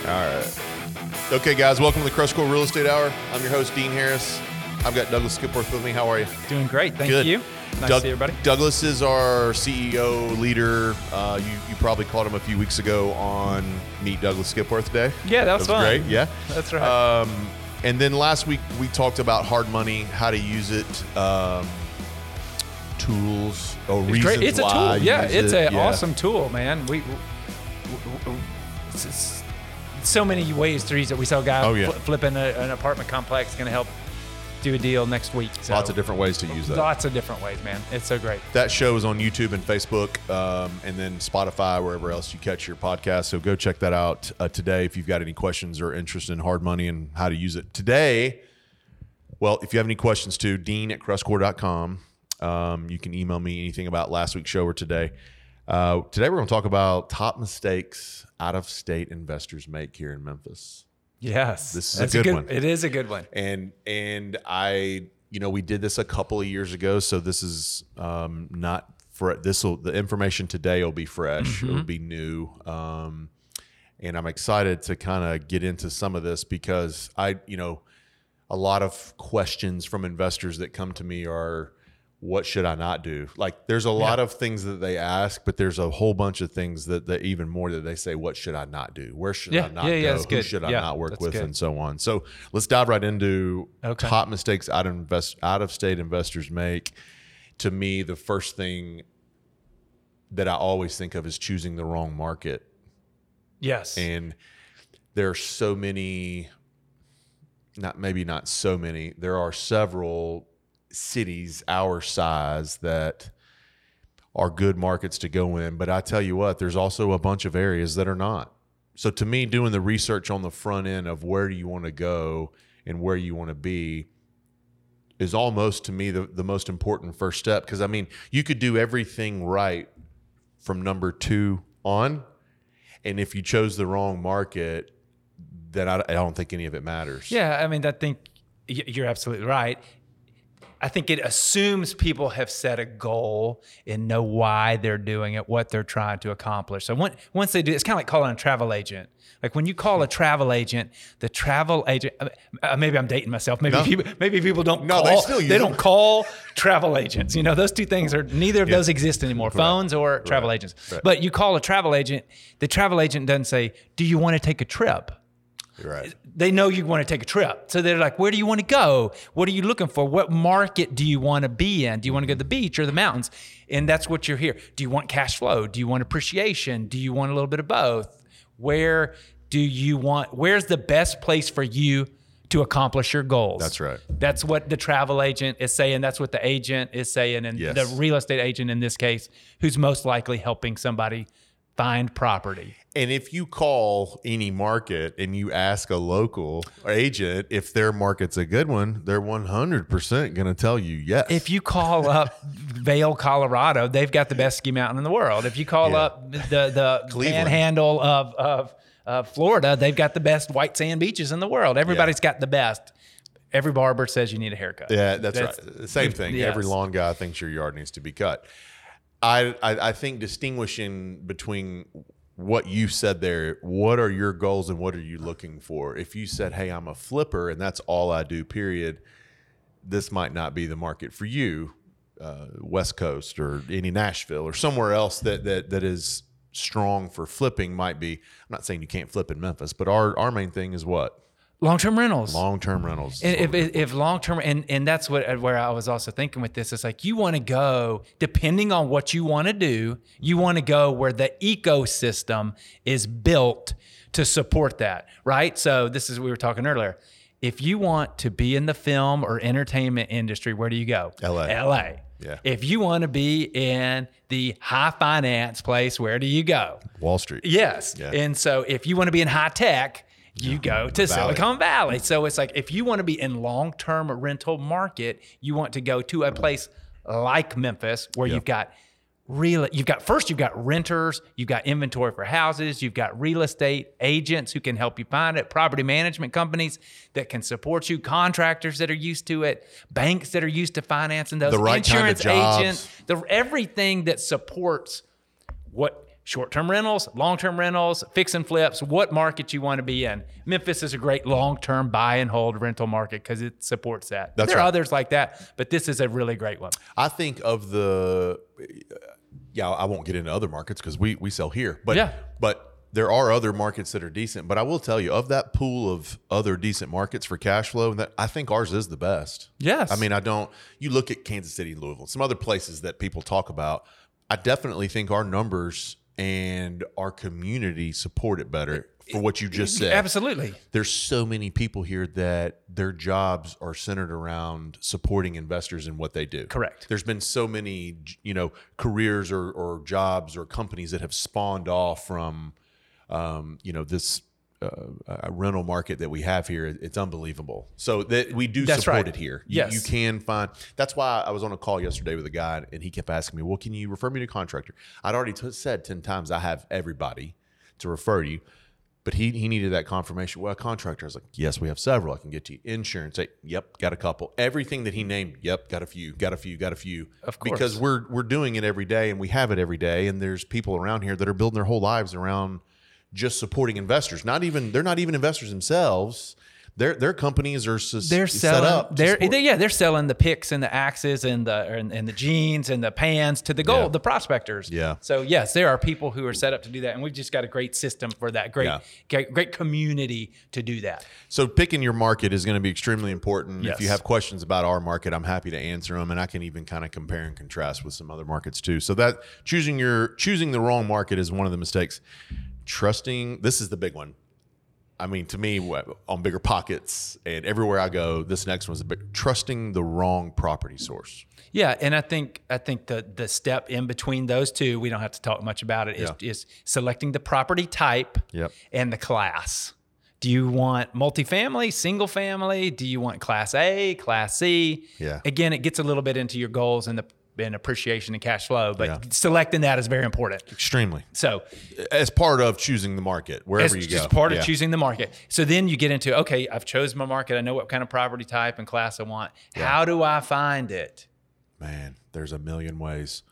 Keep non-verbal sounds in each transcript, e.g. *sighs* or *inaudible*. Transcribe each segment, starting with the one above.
All right. Okay, guys, welcome to the CrestCore Real Estate Hour. I'm your host, Dean Harris. I've got Douglas Skipworth with me. How are you? Doing great. Thank Good. you. Nice Doug- to see everybody. Douglas is our CEO leader. Uh, you, you probably caught him a few weeks ago on Meet Douglas Skipworth Day. Yeah, that was fun. great. Yeah, That's right. Um, and then last week we talked about hard money, how to use it, um, tools, or It's reasons great. It's a tool. Yeah, it's it. an Yeah. awesome tool, man. We, w- w- w- it's- it's so many ways to use it. We saw a guy Oh, yeah. fl- flipping a, an apartment complex going to help do a deal next week. So Lots of different ways to use that. Lots of different ways, man. It's so great. That show is on YouTube and Facebook, um, and then Spotify, wherever else you catch your podcast. So go check that out uh, today if you've got any questions or interest in hard money and how to use it. Today, well, if you have any questions too, dean at crestcore.com. Um, you can email me anything about last week's show or today. Uh, today, we're going to talk about top mistakes out of state investors make here in Memphis. Yes, This is a That's good one. It is a good one. and and I you know we did this a couple of years ago, so this is um, not for this will the information today will be fresh, it'll be new, um, and I'm excited to kind of get into some of this because I you know a lot of questions from investors that come to me are what should I not do? Like there's a lot of things that they ask, but there's a whole bunch of things that, that even more that they say, what should I not do? Where should Yeah, I not yeah, go? Who good. should I not work with good. and so on. So let's dive right into Okay. top mistakes out of invest out of state investors make. To me, the first thing that I always think of is choosing the wrong market. Yes. And there are so many, not maybe not so many, there are several cities our size that are good markets to go in. But I tell you what, there's also a bunch of areas that are not. So to me, doing the research on the front end of where do you want to go and where you want to be is almost to me the, the most important first step. Because I mean, you could do everything right from number two on. And if you chose the wrong market, then I, I don't think any of it matters. Yeah, I mean, I think you're absolutely right. I think it assumes people have set a goal and know why they're doing it, what they're trying to accomplish. So when, once they do, it's kind of like calling a travel agent. Like when you call a travel agent, the travel agent. uh, Uh, maybe I'm dating myself. Maybe No. people, maybe people don't. No, call, they still use they them. don't call travel agents. You know, those two things are neither of Yeah. those exist anymore. Phones or travel Right. agents. Right. But you call a travel agent. The travel agent doesn't say, "Do you want to take a trip?" Right. they know you want to take a trip. So they're like, where do you want to go? What are you looking for? What market do you want to be in? Do you want to go to the beach or the mountains? And that's what you're here. Do you want cash flow? Do you want appreciation? Do you want a little bit of both? Where do you want, where's the best place for you to accomplish your goals? That's right. That's what the travel agent is saying. That's what the agent is saying. And Yes. the real estate agent in this case, who's most likely helping somebody find property. And if you call any market and you ask a local agent if their market's a good one, they're 100% going to tell you yes. If you call up Vail, Colorado, they've got the best ski mountain in the world. If you call Yeah. up the the panhandle of of uh, Florida, they've got the best white sand beaches in the world. Everybody's got the best. Every barber says you need a haircut. Yeah, that's, That's- right. Same thing. Every yes. lawn guy thinks your yard needs to be cut. I, I I think distinguishing between what you said there, what are your goals and what are you looking for? If you said, "Hey, I'm a flipper and that's all I do," period, this might not be the market for you. Uh, West Coast or any Nashville or somewhere else that that that is strong for flipping might be. I'm not saying you can't flip in Memphis, but our our main thing is what Long term rentals. long term rentals. And if, if, if long term, and, and that's what where I was also thinking with this, it's like you want to go, depending on what you want to do, you want to go where the ecosystem is built to support that, right? So this is we were talking earlier. If you want to be in the film or entertainment industry, where do you go? LA. LA. Yeah. If you want to be in the high finance place, where do you go? Wall Street. Yes. Yeah. And so if you want to be in high tech, you go to Valley. Silicon Valley. So it's like if you want to be in long-term rental market, you want to go to a place like Memphis where Yep. you've got real you've got first you've got renters, you've got inventory for houses, you've got real estate agents who can help you find it, property management companies that can support you, contractors that are used to it, banks that are used to financing those, The right kind of insurance agents, the everything that supports what short-term rentals, long-term rentals, fix and flips, what market you want to be in. Memphis is a great long-term buy and hold rental market because it supports that. That's there are others like that, but this is a really great one. I think of the, yeah, I won't get into other markets because we we sell here, but Yeah. but there are other markets that are decent. But I will tell you, of that pool of other decent markets for cash flow, that I think ours is the best. Yes. I mean, I don't. You look at Kansas City, Louisville, some other places that people talk about. I definitely think our numbers and our community support it better for what you just said. Absolutely. There's so many people here that their jobs are centered around supporting investors in what they do. Correct. There's been so many, you know, careers or, or jobs or companies that have spawned off from, um, you know, this uh, rental market that we have here. It's unbelievable. So that we do That's support right. it here. You, Yes. you can find. That's why I was on a call yesterday with a guy, and he kept asking me, "Well, can you refer me to a contractor?" I'd already t- said ten times I have everybody to refer you. But he, he needed that confirmation. Well, a contractor. I was like, yes, we have several. I can get you insurance. Hey, yep, got a couple. Everything that he named, yep, got a few, got a few, got a few. Of course. because we're we're doing it every day and we have it every day. And there's people around here that are building their whole lives around just supporting investors. Not even they're not even investors themselves. Their their companies are sus- They're set selling. up. They're, they- yeah, they're selling the picks and the axes and the and, and the jeans and the pans to the gold, Yeah. the prospectors. Yeah. So yes, there are people who are set up to do that, and we've just got a great system for that. Great, Yeah. great, great community to do that. So picking your market is going to be extremely important. If you have questions about our market, I'm happy to answer them, and I can even kind of compare and contrast with some other markets too. So that choosing your choosing the wrong market is one of the mistakes. Trusting this is the big one. I mean, to me, on BiggerPockets and everywhere I go, this next one's a big trusting the wrong property source. Yeah, and I think I think the the step in between those two, we don't have to talk much about it. Is Yeah. is selecting the property type Yep. and the class. Do you want multifamily, single family? Do you want class A, class C? Yeah. Again, it gets a little bit into your goals and the and appreciation and cash flow, but Yeah. selecting that is very important. Extremely, So as part of choosing the market wherever you go. just part Yeah. of choosing the market. So then you get into okay, I've chosen my market. I know what kind of property type and class I want. How do I find it? Man, there's a million ways.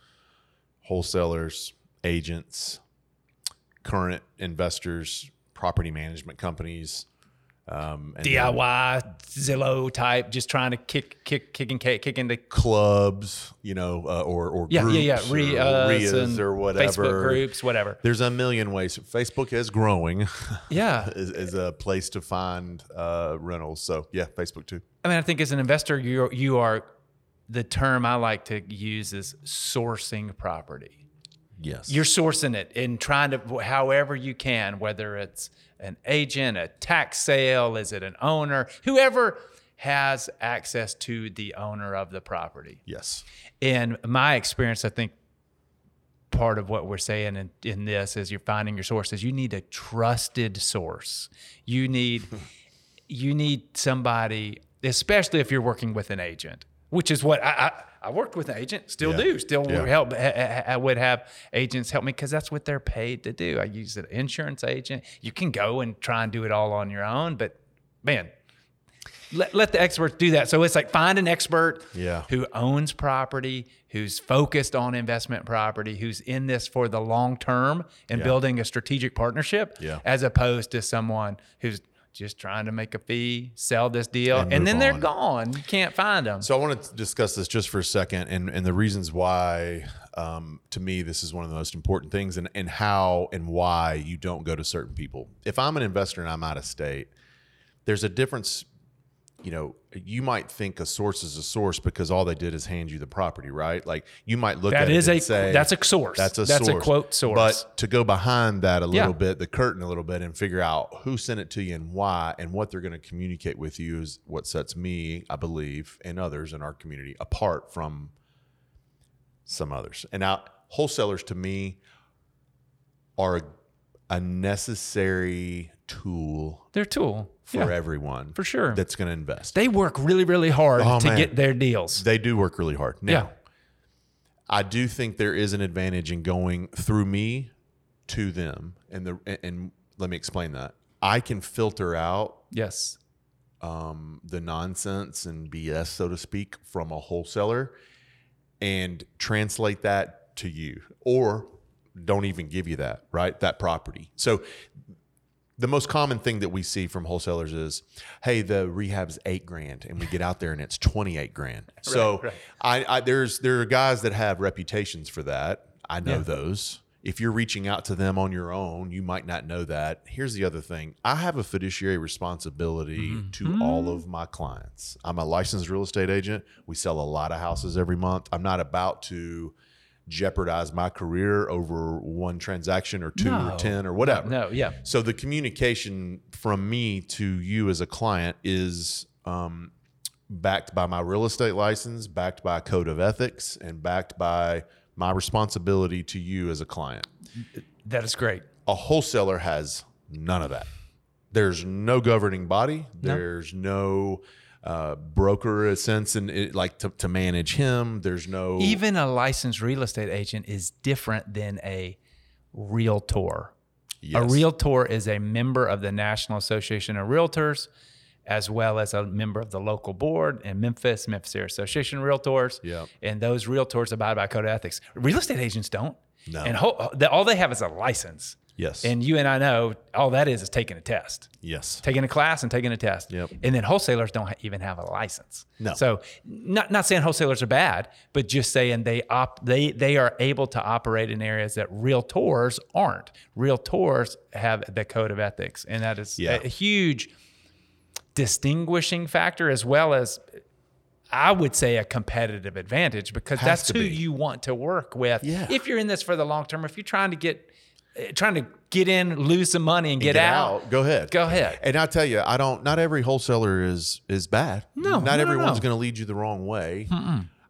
Wholesalers, agents, current investors, property management companies, um, and then DIY, Zillow type, just trying to kick, kick, kicking, kick, kicking the clubs, you know, uh, or or yeah, groups yeah, yeah, or REIAs, REIAs and or whatever. Facebook groups, whatever. There's a million ways. Facebook is growing *laughs* Yeah, is, is a place to find uh, rentals. So yeah, Facebook too. I mean, I think as an investor, you you are the term I like to use is sourcing property. Yes, You're sourcing it and trying to, however you can, whether it's an agent, a tax sale, is it an owner, whoever has access to the owner of the property. yes, In my experience, I think part of what we're saying in, in this is you're finding your sources. You need a trusted source. You need *laughs* you need somebody, especially if you're working with an agent, which is what I I, I worked with an agent, still Yeah. do, still Yeah. help. I, I would have agents help me because that's what they're paid to do. I use an insurance agent. You can go and try and do it all on your own, but man, let, let the experts do that. So it's like find an expert Yeah. who owns property, who's focused on investment property, who's in this for the long term and Yeah. building a strategic partnership, Yeah. as opposed to someone who's just trying to make a fee, sell this deal, And and, then they're gone. You can't find them. So I want to discuss this just for a second, and and the reasons why, um, to me, this is one of the most important things, and and how and why you don't go to certain people. If I'm an investor and I'm out of state, there's a difference. You know, you might think a source is a source because all they did is hand you the property, right? Like you might look That at is it a and say that's a source. that's a that's source. a quote source. But to go behind that a little Yeah. bit, the curtain a little bit, and figure out who sent it to you and why, and what they're going to communicate with you is what sets me, I believe, and others in our community apart from some others. And now, wholesalers to me are a, a necessary tool they're tool for Yeah, everyone for sure. that's going to invest. they work really, really hard Oh, to man. get their deals. They do work really hard. Now, Yeah. I do think there is an advantage in going through me to them, and the and, and let me explain that. I can filter out yes. um, the nonsense and BS, so to speak, from a wholesaler, and translate that to you, or don't even give you that, right? That property. So the most common thing that we see from wholesalers is, hey, the rehab's eight grand, and we get out there and it's twenty eight grand. *laughs* So right. I, I there's there are guys that have reputations for that. I know those. If you're reaching out to them on your own, you might not know that. Here's the other thing I have a fiduciary responsibility mm-hmm. to all of my clients. I'm a licensed real estate agent. We sell a lot of houses every month. I'm not about to jeopardize my career over one transaction or two No. or 10 or whatever. No, yeah. So the communication from me to you as a client is um, backed by my real estate license, backed by a code of ethics, and backed by my responsibility to you as a client. That is great. A wholesaler has none of that. There's no governing body. There's no uh, broker, a sense, and it, like to, to manage him. There's no Even a licensed real estate agent is different than a realtor. A realtor is a member of the National Association of Realtors, as well as a member of the local board in Memphis, Memphis Area Association of Realtors. Yeah. And those realtors abide by code of ethics. Real estate agents don't. No. And ho- all they have is a license. Yes. And you and I know all that is is taking a test, yes. taking a class and taking a test. Yep. And then wholesalers don't even have a license. No. So not not saying wholesalers are bad, but just saying they op they they are able to operate in areas that realtors aren't. Realtors have the code of ethics, and that is Yeah. a, a huge distinguishing factor as well as I would say a competitive advantage because Has that's who be. you want to work with. Yeah. If you're in this for the long term, if you're trying to get Uh, trying to get in, lose some money and get, out, Go ahead. Go ahead. And I tell you, I don't. Not every wholesaler is is bad. No, not no, everyone's no. going to lead you the wrong way.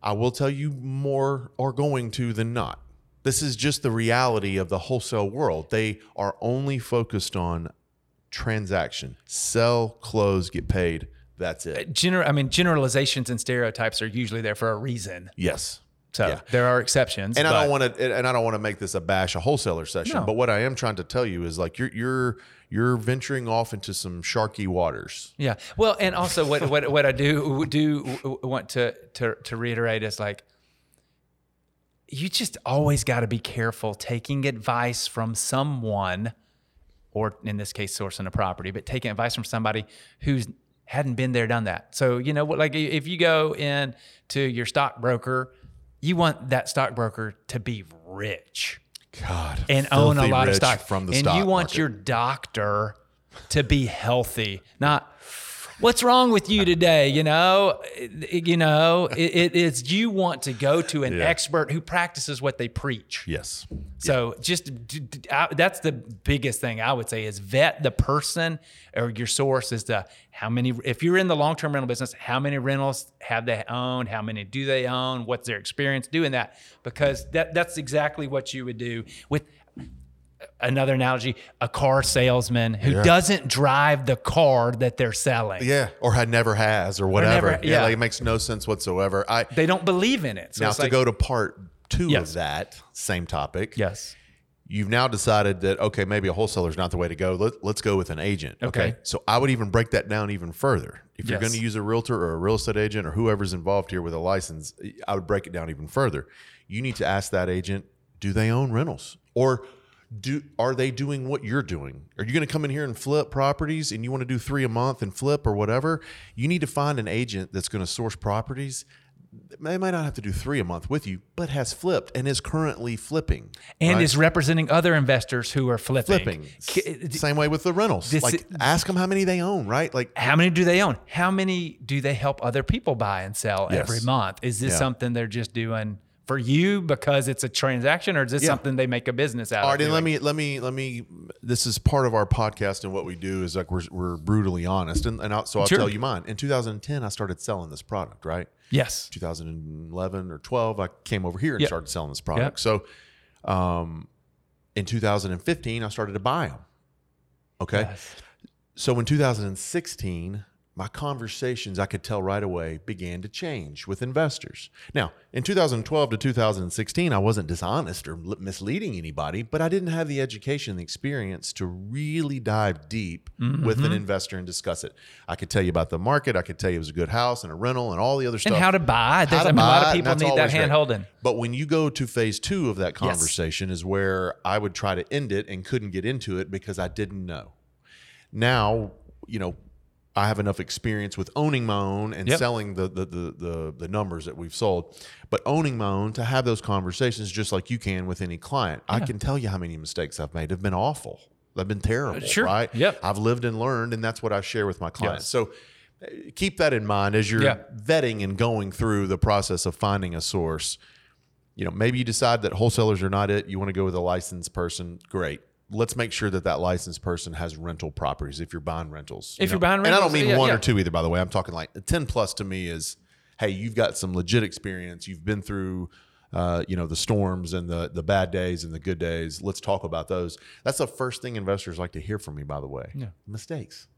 I will tell you more are going to than not. This is just the reality of the wholesale world. They are only focused on transaction, sell, close, get paid. That's it. Uh, gener- I mean, generalizations and stereotypes are usually there for a reason. Yes. So Yeah. there are exceptions. and I don't want to, and I don't want to make this a bash a wholesaler session. No. But what I am trying to tell you is like you're you're you're venturing off into some sharky waters. Yeah. Well, and also what what what I do do want to to to reiterate is like you just always got to be careful taking advice from someone or in this case sourcing a property, but taking advice from somebody who's hadn't been there done that. So, you know, what like if you go in to your stockbroker, you want that stockbroker to be rich God, and own a lot of stock. from the and stock you want market. your doctor to be healthy, not what's wrong with you today. You know, you know, it, is you want to go to an Yeah. expert who practices what they preach. yes, So just d- I- that's the biggest thing I would say is vet the person or your source as to how many. If you're in the long term rental business, how many rentals have they owned? How many do they own? What's their experience doing that? Because that that's exactly what you would do with. Another analogy: a car salesman who Yeah. doesn't drive the car that they're selling. yeah, or had never has or whatever. never- yeah, yeah. like it makes no sense whatsoever. I They don't believe in it. So now to like, go to part two Yes. of that same topic. yes, You've now decided that okay, maybe a wholesaler is not the way to go. Let, let's go with an agent. Okay. So I would even break that down even further. If you're going to use a realtor or a real estate agent or whoever's involved here with a license, I would break it down even further. You need to ask that agent, do they own rentals? Or do are they doing what you're doing? Are you going to come in here and flip properties and you want to do 3 a month and flip or whatever? You need to find an agent that's going to source properties. They might not have to do 3 a month with you, but has flipped and is currently flipping. and right? is representing other investors who are flipping. flipping. K- eh, Same way with the rentals. This- like ask them how many they own, right? Like How many do they own? How many do they help other people buy and sell Yes. every month? Is this Yeah. something they're just doing for you because it's a transaction, or is this Yeah. something they make a business out all of? right, and let me let me let me this is part of our podcast and what we do is like we're, we're brutally honest and, and I'll, so I'll Sure. tell you mine. In 2010 I started selling this product, right? Yes. 2011 or 12 I came over here and Yep. started selling this product. So um in 2015 I started to buy them. Okay? Yes. So in 2016, my conversations, I could tell right away, began to change with investors. Now, in 2012 to 2016, I wasn't dishonest or misleading anybody, but I didn't have the education, the experience to really dive deep with an mm-hmm. investor and discuss it. I could tell you about the market, I could tell you it was a good house and a rental and all the other stuff. and how to buy. How I to mean, a lot of people need that hand holding. But when you go to phase two of that conversation is where I would try to end it and couldn't get into it because I didn't know. Now, you know, I have enough experience with owning my own and Yep. selling the, the the the the numbers that we've sold, but owning my own to have those conversations just like you can with any client. I can tell you how many mistakes I've made have been awful. They've been terrible, Sure. right? Yep. I've lived and learned, and that's what I share with my clients. Yes. So keep that in mind as you're Yeah. vetting and going through the process of finding a source. You know, maybe you decide that wholesalers are not it. You want to go with a licensed person. Great. Let's make sure that that licensed person has rental properties if you're buying rentals. you If you're know. buying and I don't mean yeah, one yeah. or two either. By the way, I'm talking like ten plus to me is, hey, you've got some legit experience. You've been through, uh, you know, the storms and the the bad days and the good days. Let's talk about those. That's the first thing investors like to hear from me. By the way, Yeah. mistakes.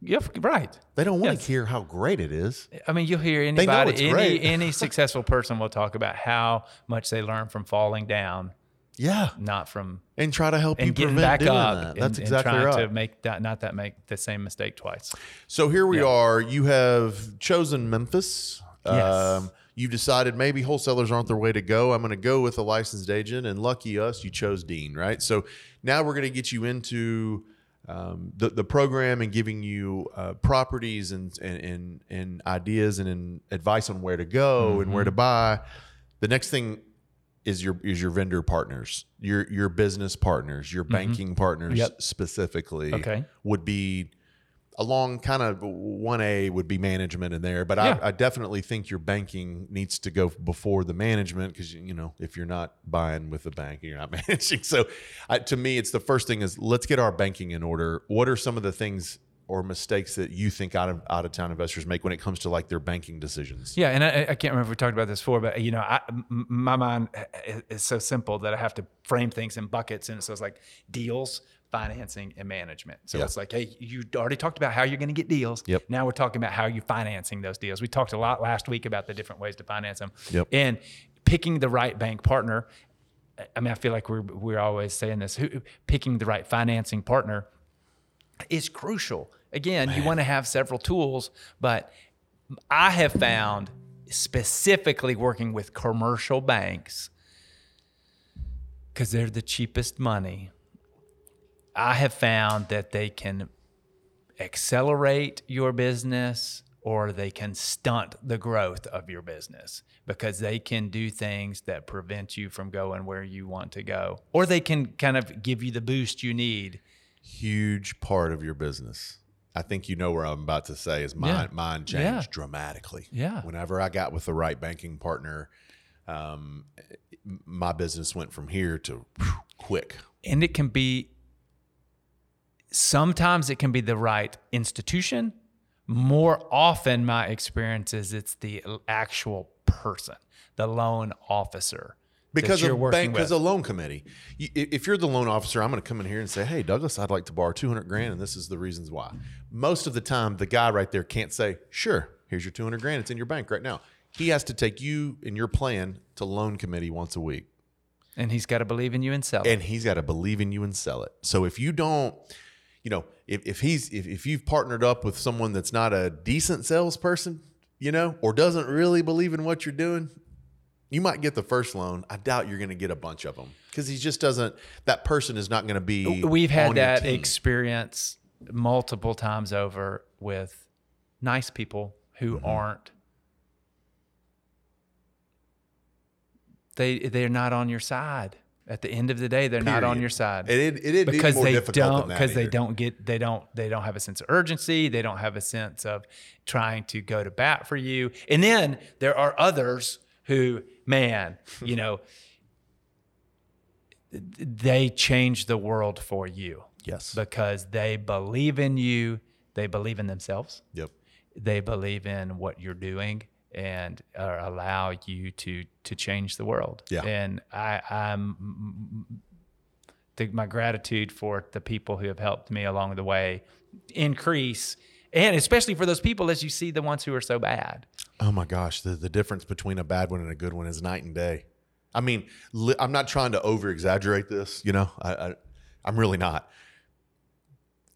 Yeah, right. They don't want Yes. to hear how great it is. I mean, you'll hear anybody, any any successful person will talk about how much they learn from falling down, Yeah, not from and try to help you and getting prevent back doing up. that. and- That's and exactly trying right. to make that not that make the same mistake twice. So here we Yeah. are. You have chosen Memphis. Yes. Um, you've decided maybe wholesalers aren't the way to go. I'm going to go with a licensed agent, and lucky us, you chose Dean, right? So now we're going to get you into um, the the program and giving you uh, properties and, and and and ideas and, and advice on where to go and where to Mm-hmm. buy. The next thing is your is your vendor partners, your your business partners, your banking partners Mm-hmm. Yep. specifically Okay. would be along kind of 1A would be management in there, but I, Yeah. I definitely think your banking needs to go before the management because, you know, if you're not buying with the bank, you're not *laughs* managing. So I, to me, it's the first thing is let's get our banking in order. What are some of the things or mistakes that you think out of out of town investors make when it comes to like their banking decisions? Yeah, and I, I can't remember if we talked about this before, but you know, I, m- my mind is- is so simple that I have to frame things in buckets, and so it's like deals, financing, and management. So Yeah. it's like, hey, you already talked about how you're going to get deals. Yep. Now we're talking about how you're financing those deals. We talked a lot last week about the different ways to finance them. Yep. And picking the right bank partner. I mean, I feel like we're we're always saying this. Who, picking the right financing partner is crucial. Again, you want to have several tools, but I have found specifically working with commercial banks because they're the cheapest money. I have found that they can accelerate your business or they can stunt the growth of your business because they can do things that prevent you from going where you want to go or they can kind of give you the boost you need Huge part of your business. I think you know where I'm about to say is mine. Yeah. Mine changed Yeah. dramatically. Yeah. Whenever I got with the right banking partner, um, my business went from here to whew, quick. and it can be sometimes it can be the right institution more often my experience is it's the actual person the loan officer because of bank, because a loan committee. You, if you're the loan officer, I'm going to come in here and say, "Hey, Douglas, I'd like to borrow 200 grand, and this is the reasons why." Most of the time, the guy right there can't say, "Sure, here's your 200 grand. It's in your bank right now." He has to take you and your plan to loan committee once a week, and he's got to believe in you and sell it. and he's got to believe in you and sell it. So if you don't, you know, if, if he's if, if you've partnered up with someone that's not a decent salesperson, you know, or doesn't really believe in what you're doing, you might get the first loan. I doubt you're going to get a bunch of them because he just doesn't. That person is not going to be. We've had that experience multiple times over with nice people who Mm-hmm. aren't they they're not on your side. At the end of the day, they're not on your side. It, it, it is because they difficult don't because they don't get they don't they don't have a sense of urgency they don't have a sense of trying to go to bat for you and then there are others who man *laughs* you know they change the world for you Yes. because they believe in you they believe in themselves Yep. they believe in what you're doing and uh, allow you to to change the world. Yeah. And I I'm the, my gratitude for the people who have helped me along the way increase And especially for those people as you see the ones who are so bad. Oh my gosh, the, the difference between a bad one and a good one is night and day. I mean, li- I'm not trying to over exaggerate this, you know, I, I, I'm really not.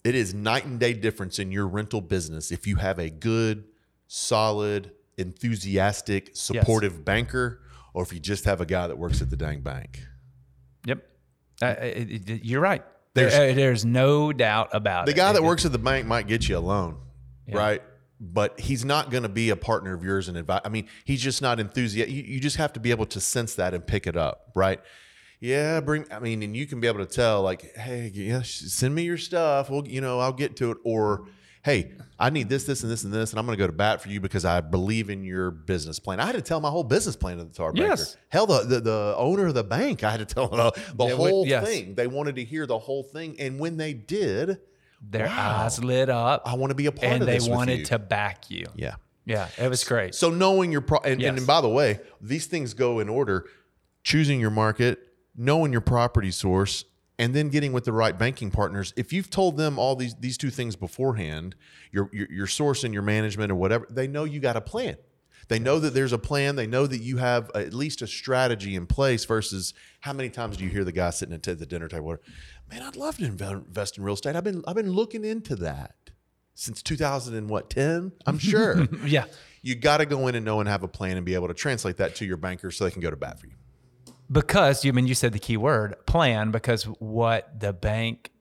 It is night and day difference in your rental business if you have a good, solid, enthusiastic, supportive banker, or if you just have a guy that works at the dang bank. Yep. Uh, it- it- you're right. There's- There- uh, there's no doubt about The it. The guy that works at the bank might get you a loan, right? But he's not going to be a partner of yours and advice. I mean, he's just not enthusiastic. You, you just have to be able to sense that and pick it up, right? Yeah, bring. I mean, and you can be able to tell, like, hey, yeah, send me your stuff. Well, you know, I'll get to it. Or, hey, I need this, this, and this, and this, and I'm going to go to bat for you because I believe in your business plan. I had to tell my whole business plan to the tar banker. Yes. Hell, the, the the owner of the bank, I had to tell *laughs* the, the we- whole yes. thing. They wanted to hear the whole thing, and when they did. Their Wow. eyes lit up I want to be a part and of they this with wanted you. to back you. Yeah. Yeah, it was great. So knowing your pro and, and Yes. by the way, these things go in order: choosing your market, knowing your property source, and then getting with the right banking partners. If you've told them all these these two things beforehand, your your, your source and your management or whatever, they know you got a plan. They know that there's a plan. They know that you have at least a strategy in place. Versus how many times do you hear the guy sitting at the dinner table? Man, I'd love to invest in real estate. I've been I've been looking into that since 2000 and what 10. I'm sure *laughs* yeah. you got to go in and know and have a plan and be able to translate that to your banker so they can go to bat for you. Because you I mean you said the key word plan because what the bank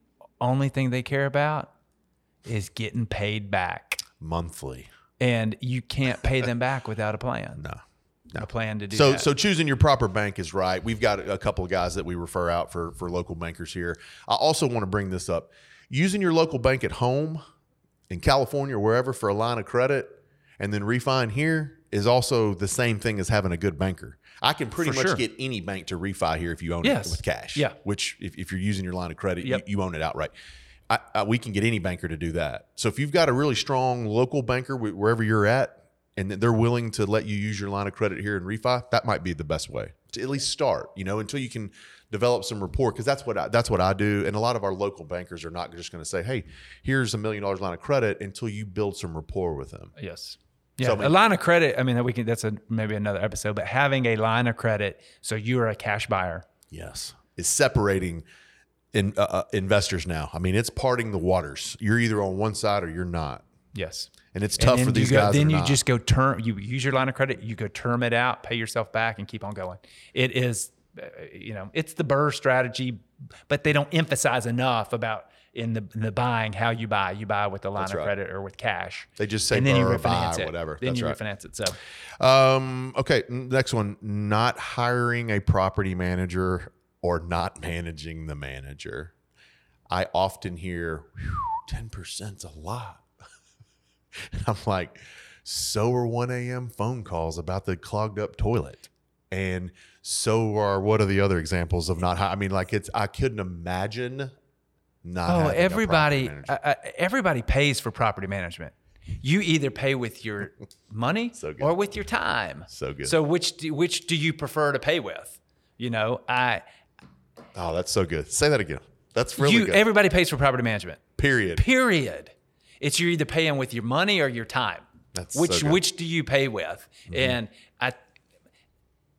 only thing they care about is getting paid back. Monthly. And you can't pay them back without a plan. No. A plan to do So that. so choosing your proper bank is right. We've got a couple of guys that we refer out for for local bankers here. I also want to bring this up. Using your local bank at home in California or wherever for a line of credit and then refi here is also the same thing as having a good banker. I can pretty For much sure. get any bank to refi here if you own Yes. it with cash. Yeah. Which if, if you're using your line of credit, Yep. you, you own it outright. I, I, we can get any banker to do that. So if you've got a really strong local banker wherever you're at, and they're willing to let you use your line of credit here and refi, that might be the best way to at least start. You know, until you can develop some rapport, because that's what I, that's what I do. And a lot of our local bankers are not just going to say, "Hey, here's a million dollars line of credit," until you build some rapport with them. Yes. Yeah, So, I mean- a line of credit. I mean, that we can. That's a maybe another episode. But having a line of credit, so you are a cash buyer. Yes, is separating in, uh, uh, investors now. I mean, it's parting the waters. You're either on one side or you're not, Yes. And it's tough then for these go, guys. Then you not. just go term. You use your line of credit. You go term it out, pay yourself back, and keep on going. It is, uh, you know, it's the BRRRR strategy, but they don't emphasize enough about in the in the buying how you buy. You buy with the line That's of right. credit or with cash. They just say and then you refinance it. whatever. Then That's you right. refinance it. So Um, okay, next one. Not hiring a property manager or not managing the manager. I often hear ten percent's a lot. *laughs* I'm like, so are 1 a.m. phone calls about the clogged up toilet. And so are what are the other examples of not I mean, like it's I couldn't imagine not Oh, everybody, uh, uh, everybody pays for property management. You either pay with your *laughs* money So or with your time. So good. So which do, which do you prefer to pay with? You know, I oh, that's so good. Say that again. That's really you good. everybody pays for property management. Period. Period. It's you're either paying with your money or your time. That's which. Mm-hmm. which do you pay with? And I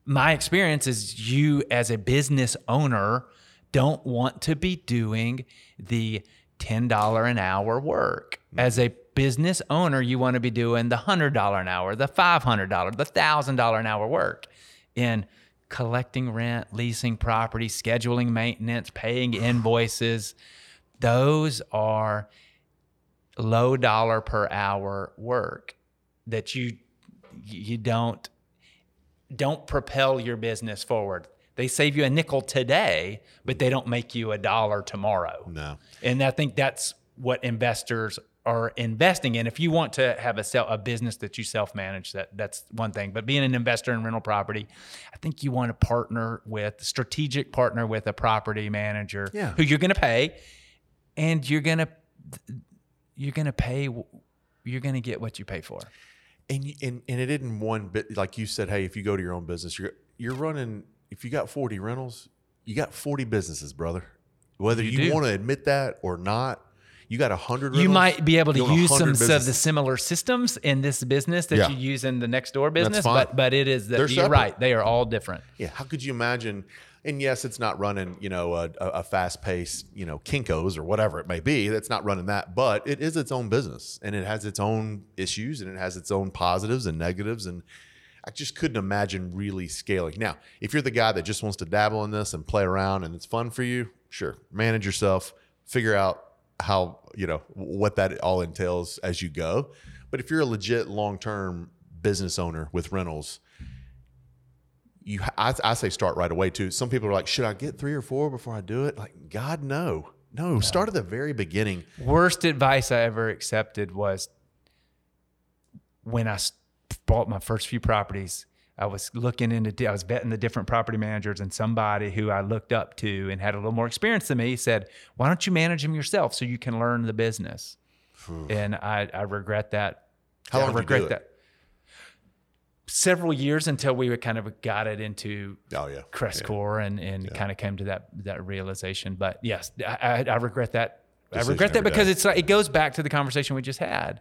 my experience is you as a business owner don't want to be doing the $10 an hour work. Mm-hmm. As a business owner, you want to be doing the $100 an hour, the $500, the $1000 an hour work in collecting rent, leasing property, scheduling maintenance, paying *sighs* invoices. Those are low dollar per hour work that you you don't don't propel your business forward. They save you a nickel today, but they don't make you a dollar tomorrow. no. And I think that's what investors are investing in. If you want to have a sell, a business that you self manage, that that's one thing. But being an investor in rental property, I think you want to partner with strategic partner with a property manager Yeah. who you're going to pay, and you're going to you're going to pay. You're going to get what you pay for. and and and it isn't one bit like you said. Hey, if you go to your own business, you're you're running. If you got forty rentals, you got forty businesses, brother. Whether You you, want to admit that or not, You got a hundred. you might be able to use some 100 of the similar systems in this business that Yeah. you use in the next door business, but but it is that you're right. They are all different. Yeah, how could you imagine? And yes, it's not running, you know, a, a a fast-paced, you know, Kinkos or whatever it may be. That's not running that, but it is its own business, and it has its own issues, and it has its own positives and negatives, and I just couldn't imagine really scaling. Now, if you're the guy that just wants to dabble in this and play around, and it's fun for you, sure, manage yourself, figure out how you know what that all entails as you go. But if you're a legit long-term business owner with rentals, you I, I say start right away too. Some people are like, should I get three or four before I do it? Like, God, no, no. Start at the very beginning. Worst advice I ever accepted was when I bought my first few properties. I was looking into, I was vetting the different property managers, and somebody who I looked up to and had a little more experience than me said, "Why don't you manage them yourself so you can learn the business?" and I, I regret that. How I long regret that. Several years until we kind of got it into Oh yeah, Crestcore and, and kind of came to that that realization. But yes, I, I, regret that. Decision I regret that because day. it's like it goes back to the conversation we just had,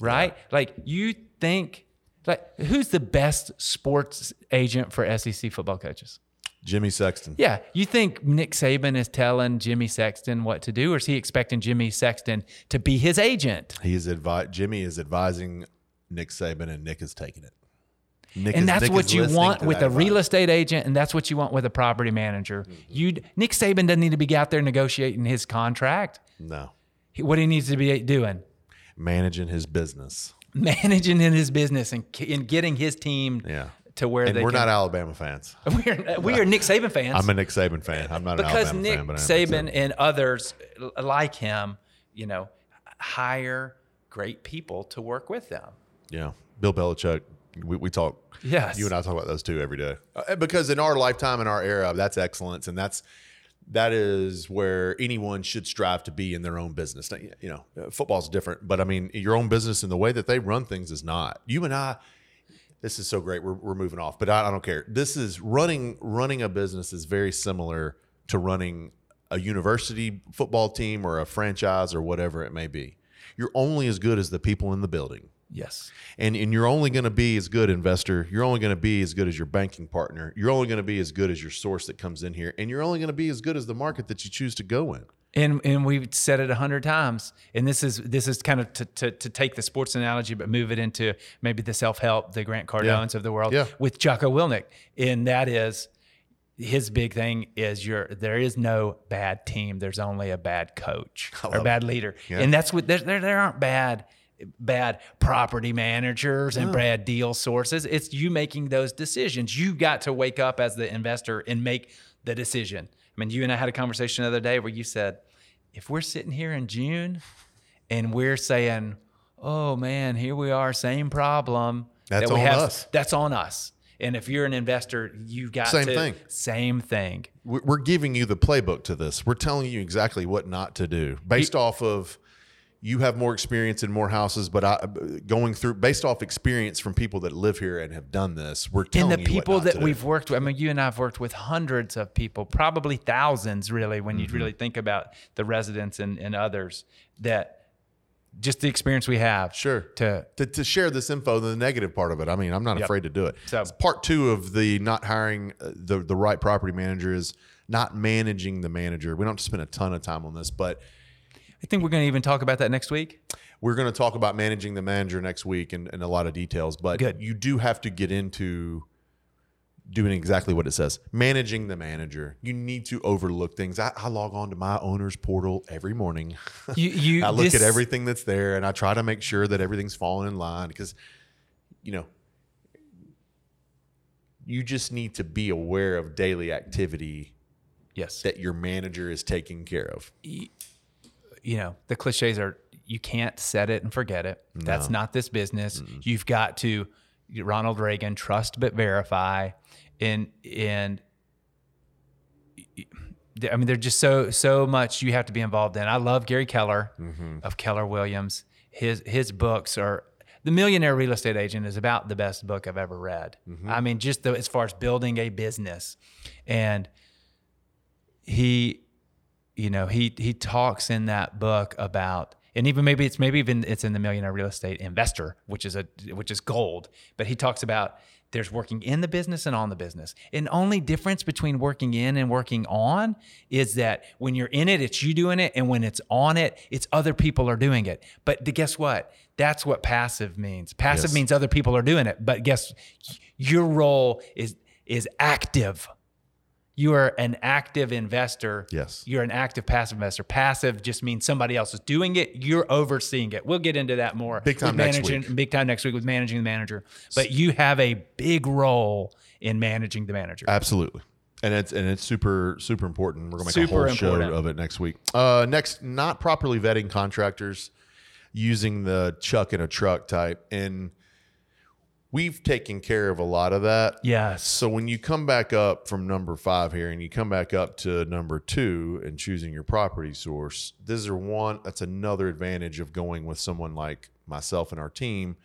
right? Like you think, like who's the best sports agent for SEC football coaches? Jimmy Sexton. Yeah, you think Nick Saban is telling Jimmy Sexton what to do, or is he expecting Jimmy Sexton to be his agent? He is advi- Jimmy is advising Nick Saban, and Nick is taking it. Nick and is- that's Nick what you want with a real estate agent, and that's what you want with a property manager. Mm-hmm. You Nick Saban doesn't need to be out there negotiating his contract. No, He- What he needs to be doing, managing his business. *laughs* managing in his business and, and getting his team Yeah, to where and they we're can. not Alabama fans. *laughs* we're, we are Nick Saban fans. I'm a Nick Saban fan. I'm not an because Alabama Nick fan, but I am a Nick Saban and others like him, you know, hire great people to work with them. Yeah, Bill Belichick. We, we talk. Yes. you and I talk about those two every day Uh, because in our lifetime, in our era, that's excellence, and that's that is where anyone should strive to be in their own business. Now, You know, uh, football's different, but I mean, your own business and the way that they run things is not. You and I. This is so great. We're, we're moving off, but I, I don't care. This is running running a business is very similar to running a university football team or a franchise or whatever it may be. You're only as good as the people in the building Yes. and and you're only going to be as good investor you're only going to be as good as your banking partner you're only going to be as good as your source that comes in here and you're only going to be as good as the market that you choose to go in And and we've said it a hundred times. And this is this is kind of to, to to take the sports analogy, but move it into maybe the self help, the Grant Cardones of the world Yeah. with Jocko Willink. And that is his big thing is your there is no bad team. There's only a bad coach or bad leader. Yeah. And that's what there there aren't bad bad property managers and oh. bad deal sources. It's you making those decisions. You got to wake up as the investor and make the decision. I mean, you and I had a conversation the other day where you said, if we're sitting here in June and we're saying, "Oh man, here we are, same problem," That's that we on have, us. That's on us. And if you're an investor, you've got Same to thing. same thing. we're we're giving you the playbook to this we're telling you exactly what not to do based off of you have more experience in more houses but I, going through based off experience from people that live here and have done this we're And telling the you what people that we've worked with, I mean, you and I have worked with hundreds of people, probably thousands, really, when Mm-hmm. you really think about the residents and, and others that just the experience we have. Sure. To to, to share this info, the negative part of it. I mean, I'm not Yep. afraid to do it. So- part two of the not hiring uh, the the right property manager is not managing the manager. We don't spend a ton of time on this, but I think we're going to even talk about that next week. we're going to talk about managing the manager next week in, in a lot of details. But Good. you do have to get into doing exactly what it says managing the manager you need to overlook things i, I log on to my owner's portal every morning *laughs* You, you, I look this- at everything that's there and I try to make sure that everything's falling in line because, you know, you just need to be aware of daily activity Yes. that your manager is taking care of. You know, the cliches are you can't set it and forget it. That's not this business. You've got to Ronald Reagan trust but verify and and I mean there's just so so much you have to be involved in. I love Gary Keller mm-hmm. of Keller Williams. His his books are the Millionaire Real Estate Agent is about the best book I've ever read. Mm-hmm. I mean, just the, as far as building a business, and he you know, he he talks in that book about and even maybe it's maybe even it's in the millionaire real estate investor, which is a which is gold. But he talks about there's working in the business and on the business. And only difference between working in and working on is that when you're in it, it's you doing it, and when it's on it, it's other people are doing it. But the, guess what? That's what passive means. Passive Yes. means other people are doing it. But guess your role is is active. You are an active investor. Yes. You're an active passive investor. Passive just means somebody else is doing it. You're overseeing it. We'll get into that more. Big time next week. Big time next week with managing the manager. But you have a big role in managing the manager. Absolutely. And it's and it's super super important. We're gonna make Super a whole important. show of it next week. Uh, next, not properly vetting contractors using the chuck in a truck type, and we've taken care of a lot of that. yes. So when you come back up from number five here, and you come back up to number two and choosing your property source, this is one. That's another advantage of going with someone like myself and our team.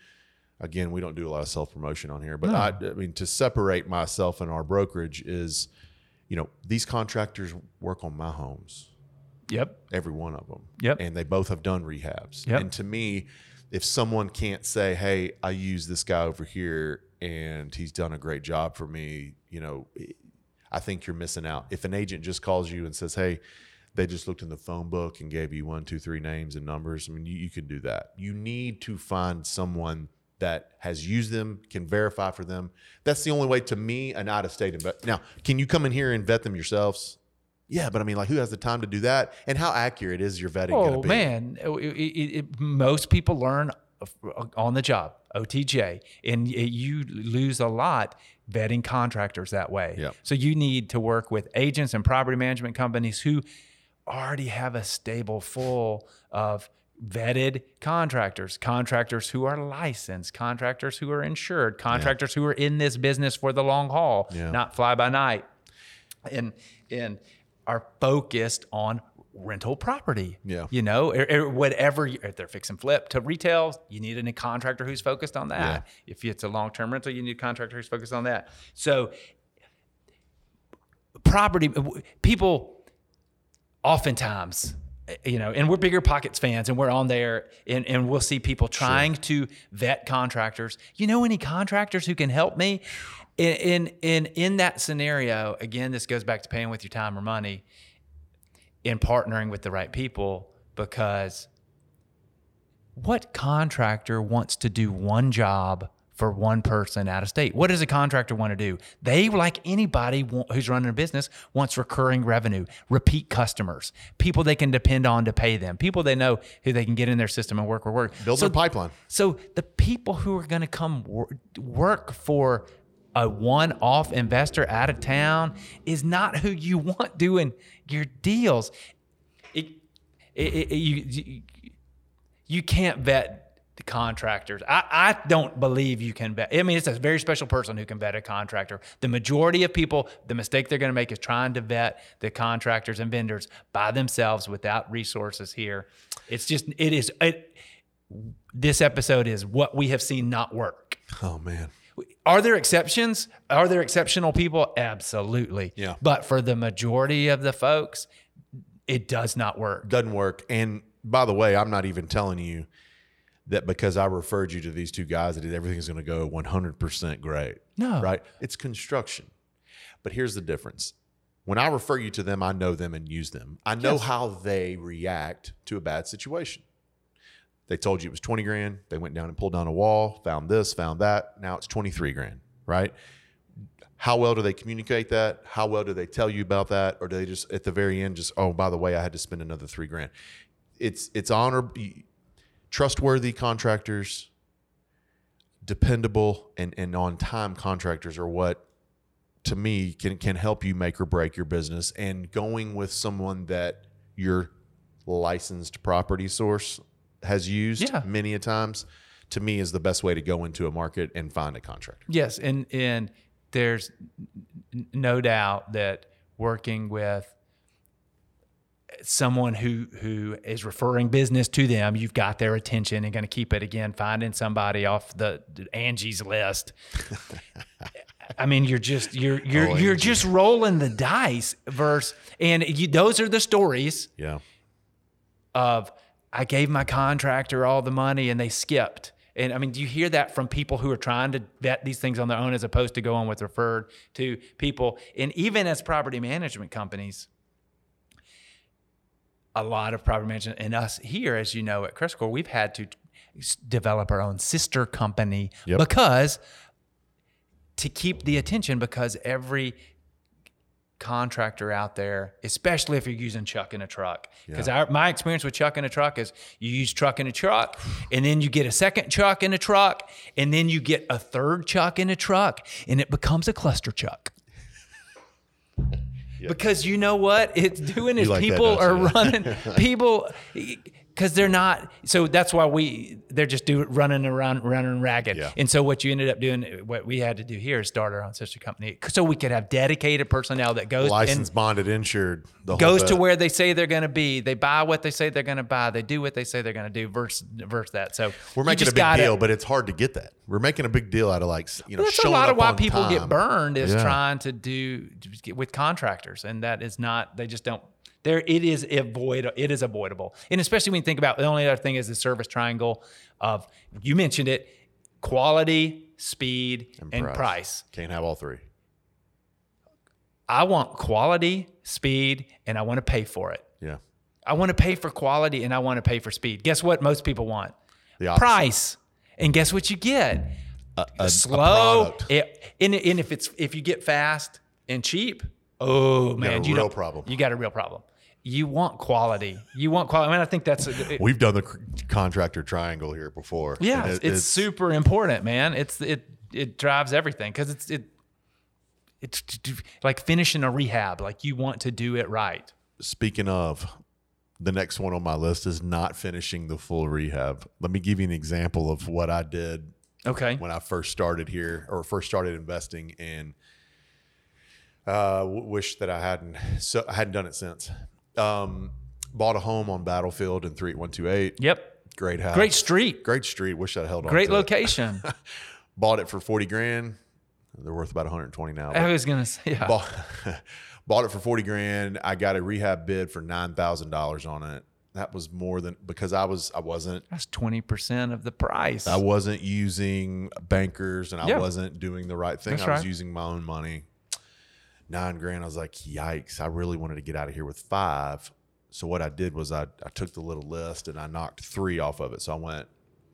Again, we don't do a lot of self promotion on here, but I, I mean to separate myself and our brokerage is, you know, these contractors work on my homes Yep. every one of them. Yep. And they both have done rehabs. Yep. And to me, if someone can't say, "Hey, I use this guy over here and he's done a great job for me," you know, I think you're missing out. If an agent just calls you and says, "Hey," they just looked in the phone book and gave you one, two, three names and numbers. I mean, you, you can do that. You need to find someone that has used them, can verify for them. That's the only way to me an out of state invest. Now, can you come in here and vet them yourselves? Yeah, but I mean, like, who has the time to do that? And how accurate is your vetting going to Oh be? man, It- it- it- most people learn uh, on the job, OTJ, and you lose a lot vetting contractors that way. Yep. So you need to work with agents and property management companies who already have a stable full of vetted contractors, contractors who are licensed, contractors who are insured, contractors who are in this business for the long haul, Yeah. not fly by night and and are focused on rental property. Yeah. You know, or, or whatever you, if they're fix and flip to retail, you need a contractor who's focused on that. If it's a long-term rental, you need a contractor who's focused on that. So property people oftentimes eh, you know and we're BiggerPockets fans and we're on there and, and we'll see people trying to vet contractors you know any contractors who can help me in, in in in that scenario again this goes back to paying with your time or money in partnering with the right people because what contractor wants to do one job for one person out of state? What does a contractor want to do? They, like anybody who's running a business, wants recurring revenue, repeat customers, people they can depend on to pay them, people they know who they can get in their system and work, work, work. Build so, their pipeline. so the people who are going to come wor- work for a one-off investor out of town is not who you want doing your deals. It, it, it- you, you you can't vet the contractors. I, I don't believe you can vet. I mean, it's a very special person who can vet a contractor. The majority of people, the mistake they're going to make is trying to vet the contractors and vendors by themselves without resources here. It's just, it is, it, this episode is what we have seen not work. Oh man. Are there exceptions? Are there exceptional people? Absolutely. Yeah. But for the majority of the folks, it does not work. Doesn't work. And by the way, I'm not even telling you that because I referred you to these two guys that everything's going to go 100% great. No. Right? It's construction. But here's the difference. When I refer you to them, I know them and use them. I know Yes. how they react to a bad situation. They told you it was 20 grand. They went down and pulled down a wall, found this, found that. Now it's 23 grand, right? How well do they communicate that? How well do they tell you about that? Or do they just at the very end just, oh, by the way, I had to spend another three grand? It's it's honor trustworthy contractors, dependable and, and on time contractors are what to me can can help you make or break your business. And going with someone that your licensed property source has used Yeah. many a times, to me is the best way to go into a market and find a contractor. Yes, and and there's no doubt that working with someone who who is referring business to them, you've got their attention and going to keep it again. Finding somebody off the, Angie's List, I mean, you're just you're you're Oh, you're Angie. just rolling the dice. Verse, and you, those are the stories Yeah. of I gave my contractor all the money and they skipped. And I mean, do you hear that from people who are trying to vet these things on their own as opposed to going with referred to people? And even as property management companies, a lot of property management and us here, as you know, at CrestCore, we've had to develop our own sister company Yep. because to keep the attention, because every contractor out there, especially if you're using Chuck in a truck. Because my experience with Chuck in a truck is you use Chuck in a truck, and then you get a second Chuck in a truck, and then you get a third Chuck in a truck, and it becomes a cluster Chuck. *laughs* Because you know what it's doing is like people don't are you? running *laughs* people because they're not so that's why we they're just do running around running ragged Yeah. and so what you ended up doing what we had to do here is start our own sister company so we could have dedicated personnel that goes Licensed, bonded, insured. The whole goes to where they say they're going to be. They buy what they say they're going to buy. They do what they say they're going to do. Versus, versus that. So We're making a big deal, but it's hard to get that. We're making a big deal out of like you know. that's a lot of why people get burned is Yeah. trying to do with contractors, and that is not. They just don't. There, it is avoid. It is avoidable, and especially when you think about the only other thing is the service triangle of you mentioned it: quality, speed, and, price. Can't have all three. I want quality, speed, and I want to pay for it. Yeah. I want to pay for quality and I want to pay for speed. Guess what? Most people want The price, and guess what you get? A, a- a Slow. product. It, and, and if it's if you get fast and cheap, oh man, a you real don't- problem. You got a real problem. You want quality. You want quality. I mean, I think that's a, it, We've done the cr- contractor triangle here before. yeah. and It's, it's super important, man. It's it it drives everything because it's it it's like finishing a rehab. Like you want to do it right. Speaking of, the next one on my list is not finishing the full rehab. Let me give you an example of what I did Okay. when I first started here or first started investing and uh, w- wish that I hadn't so I hadn't done it since. Um, bought a home on Battlefield in 3128. Yep. Great house. Great street. Great street. Wish I'd held on. Great to it. location. *laughs* Bought it for 40 grand. They're worth about 120 now. I was gonna say, yeah. bought, *laughs* bought it for 40 grand. I got a rehab bid for $9,000 on it. That was more than because I was I wasn't That's twenty percent of the price. I wasn't using bankers and I Yeah. wasn't doing the right thing. That's I was right. using my own money. Nine grand. I was like, yikes! I really wanted to get out of here with five. So what I did was I, I took the little list and I knocked three off of it. So I went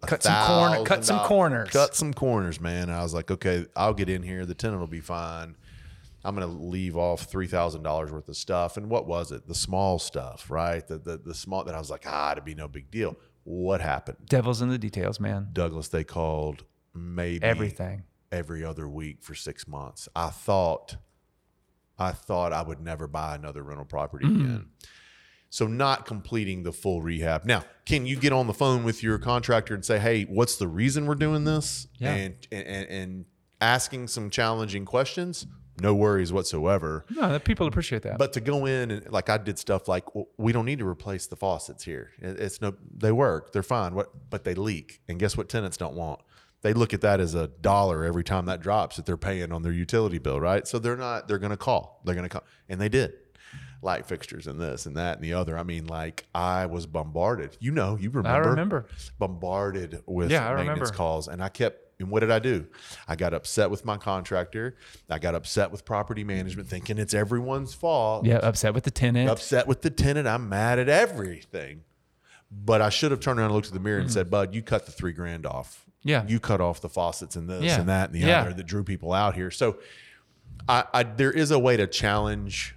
Cut some corner- cut some corners. Cut some corners, man. And I was like, okay, I'll get in here. The tenant will be fine. I'm gonna leave off three thousand dollars worth of stuff. And what was it? The small stuff, right? The the the small that I was like, ah, it'd be no big deal. What happened? Devil's in the details, man. Douglas, they called maybe Everything. every other week for six months. I thought, I thought I would never buy another rental property Mm-hmm. again. So not completing the full rehab. Now, can you get on the phone with your contractor and say, "Hey, what's the reason we're doing this?" Yeah. And, and and asking some challenging questions. No worries whatsoever. No, people appreciate that. But to go in and like I did stuff like well, we don't need to replace the faucets here. It's no, they work, they're fine. What, but they leak, and guess what? Tenants don't want. They look at that as a dollar every time that drops that they're paying on their utility bill, right? So they're not. They're going to call. They're going to call, and they did. Light fixtures and this and that and the other. I mean, like I was bombarded. You know, you remember? remember. bombarded with Yeah, maintenance remember. calls, and I kept. And what did I do? I got upset with my contractor. I got upset with property management, thinking it's everyone's fault yeah, upset with the tenant. upset with the tenant. I'm mad at everything. But I should have turned around and looked at the mirror and mm-hmm. said, Bud, you cut the three grand off. Yeah. You cut off the faucets and this Yeah. and that and the Yeah. other that drew people out here. So I, I there is a way to challenge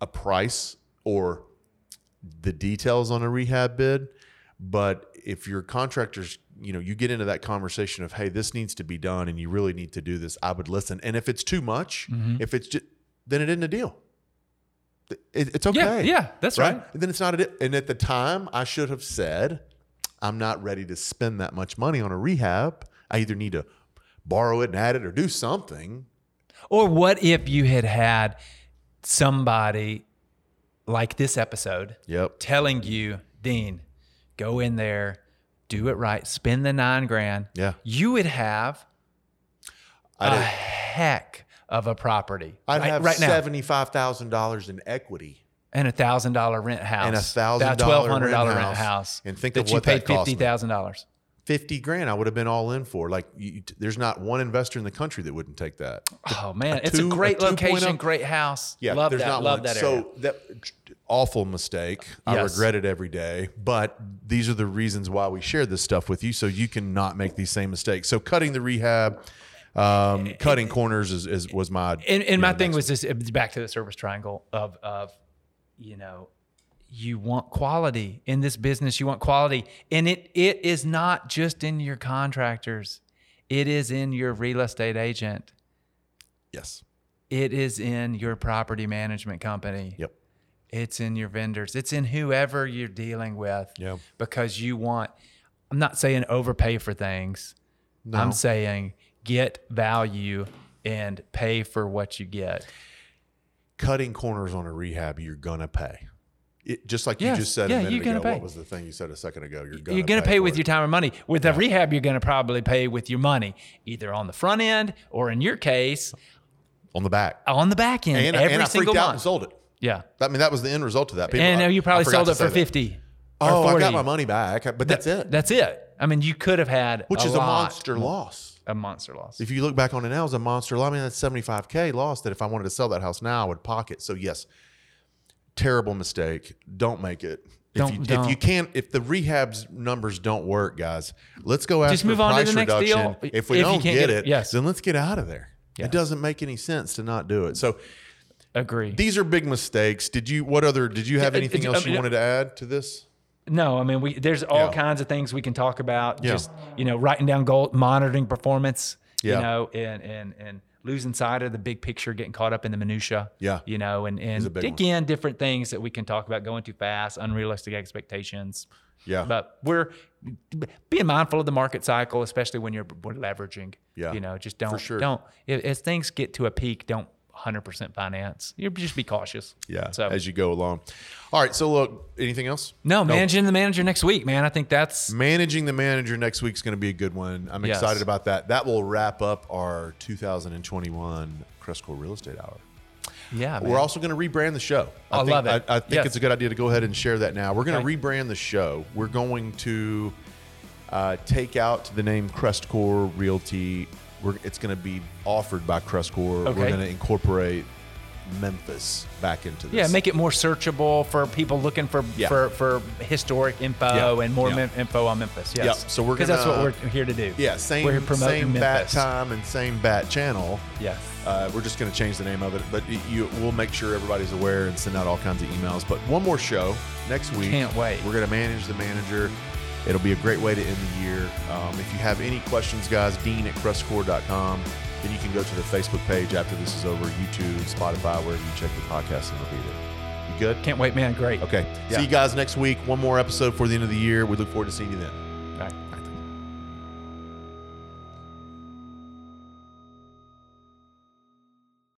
a price or the details on a rehab bid. But if your contractors, you know, you get into that conversation of, hey, this needs to be done and you really need to do this, I would listen. And if it's too much, Mm-hmm. if it's just, then it isn't a deal. It- it's okay. yeah, that's right. And then it's not a and at the time I should have said, I'm not ready to spend that much money on a rehab. I either need to borrow it and add it or do something. Or what if you had had somebody like this episode Yep. telling you, Dean, go in there, do it right, spend the nine grand. Yeah. You would have a did. heck of a property I'd right, have right now seventy-five thousand dollars in equity. And a thousand dollar rent house And a $1,000 that twelve hundred dollar rent rent house. And think that of you paid fifty thousand dollars. Fifty grand, I would have been all in for. Like, you, there's not one investor in the country that wouldn't take that. Oh man, it's two- a a great 2.0 location, great house. Yeah, love there's that. not love one. that so that awful mistake. I regret it every day. But these are the reasons why we share this stuff with you, so you can not make these same mistakes. So cutting the rehab, um, cutting corners is, is was my and, and my yeah, thing was this back to the service triangle of of you know you want quality in this business you want quality. And it it is not just in your contractors. It is in your real estate agent. Yes, it is in your property management company. Yep, it's in your vendors. It's in whoever you're dealing with Yeah. because you want i'm not saying overpay for things. No, i'm saying get value and pay for what you get cutting corners on a rehab, you're gonna pay. It, just like Yes. you just said Yeah, a minute you're gonna ago. pay. What was the thing you said a second ago? You're gonna you're to pay for with it. your time and money. With the rehab, you're to probably pay with your money, either on the front end or in your case, on the back. on the back end And, every and I single freaked out and sold it. yeah. I mean, that was the end result of that. People, And I- you probably sold it for that. 50 Oh, I got my money back, but that's it. That's it. I mean, you could have had Which a is a lot. monster loss. A monster loss. If you look back on it now, it's a monster loss. I mean, that's 75K loss that if I wanted to sell that house now, I would pocket. So, yes, terrible mistake. Don't make it. If, Don't- you, if don't. you can't, if the rehab's numbers don't work, guys, let's go ask Just move on to price the next reduction. deal. If we If don't get, get it, yes. then let's get out of there. It doesn't make any sense to not do it. So Agree. these are big mistakes. Did you? What other? Did you have anything else um, you wanted to add to this? No, I mean we there's all Yeah. kinds of things we can talk about. Yeah. Just you know, writing down goal, monitoring performance. Yeah. You know, and and and losing sight of the big picture, getting caught up in the minutia. Yeah. You know, and and a one. again, different things that we can talk about: going too fast, unrealistic expectations. Yeah. But we're being mindful of the market cycle, especially when you're we're leveraging. Yeah, You know, just don't sure. don't if, as things get to a peak, don't 100% finance. You just be cautious. Yeah. So as you go along. All right. So look, anything else? no, managing the manager next week, man. I think that's Managing the manager next week is going to be a good one. I'm Yes. excited about that. That will wrap up our 2021 CrestCore Real Estate Hour. yeah. Man. We're also going to rebrand the show. I think, love it. I, I think Yes. it's a good idea to go ahead and share that now. We're going Okay. to rebrand the show. We're going to uh, take out the name CrestCore Realty. We're, it's going to be offered by CrestCore. We're going to incorporate Memphis back into this. Yeah, make it more searchable for people looking for Yeah. for, for historic info Yeah. and more Yeah. mem- info on Memphis. Yes. Yep. So we're because that's what we're here to do. Yeah, same We're promoting same bat Memphis. time and same bat channel. Yes. Uh, we're just going to change the name of it, but you, we'll make sure everybody's aware and send out all kinds of emails. But one more show next week. Can't wait. We're going to manage the manager. It'll be a great way to end the year. Um, if you have any questions, guys, dean at crestcore.com. Then you can go to the Facebook page after this is over, YouTube, Spotify, wherever you check the podcast, and it'll be there. You good? Can't wait, man. Great. Okay. Yeah. See you guys next week. One more episode for the end of the year. We look forward to seeing you then.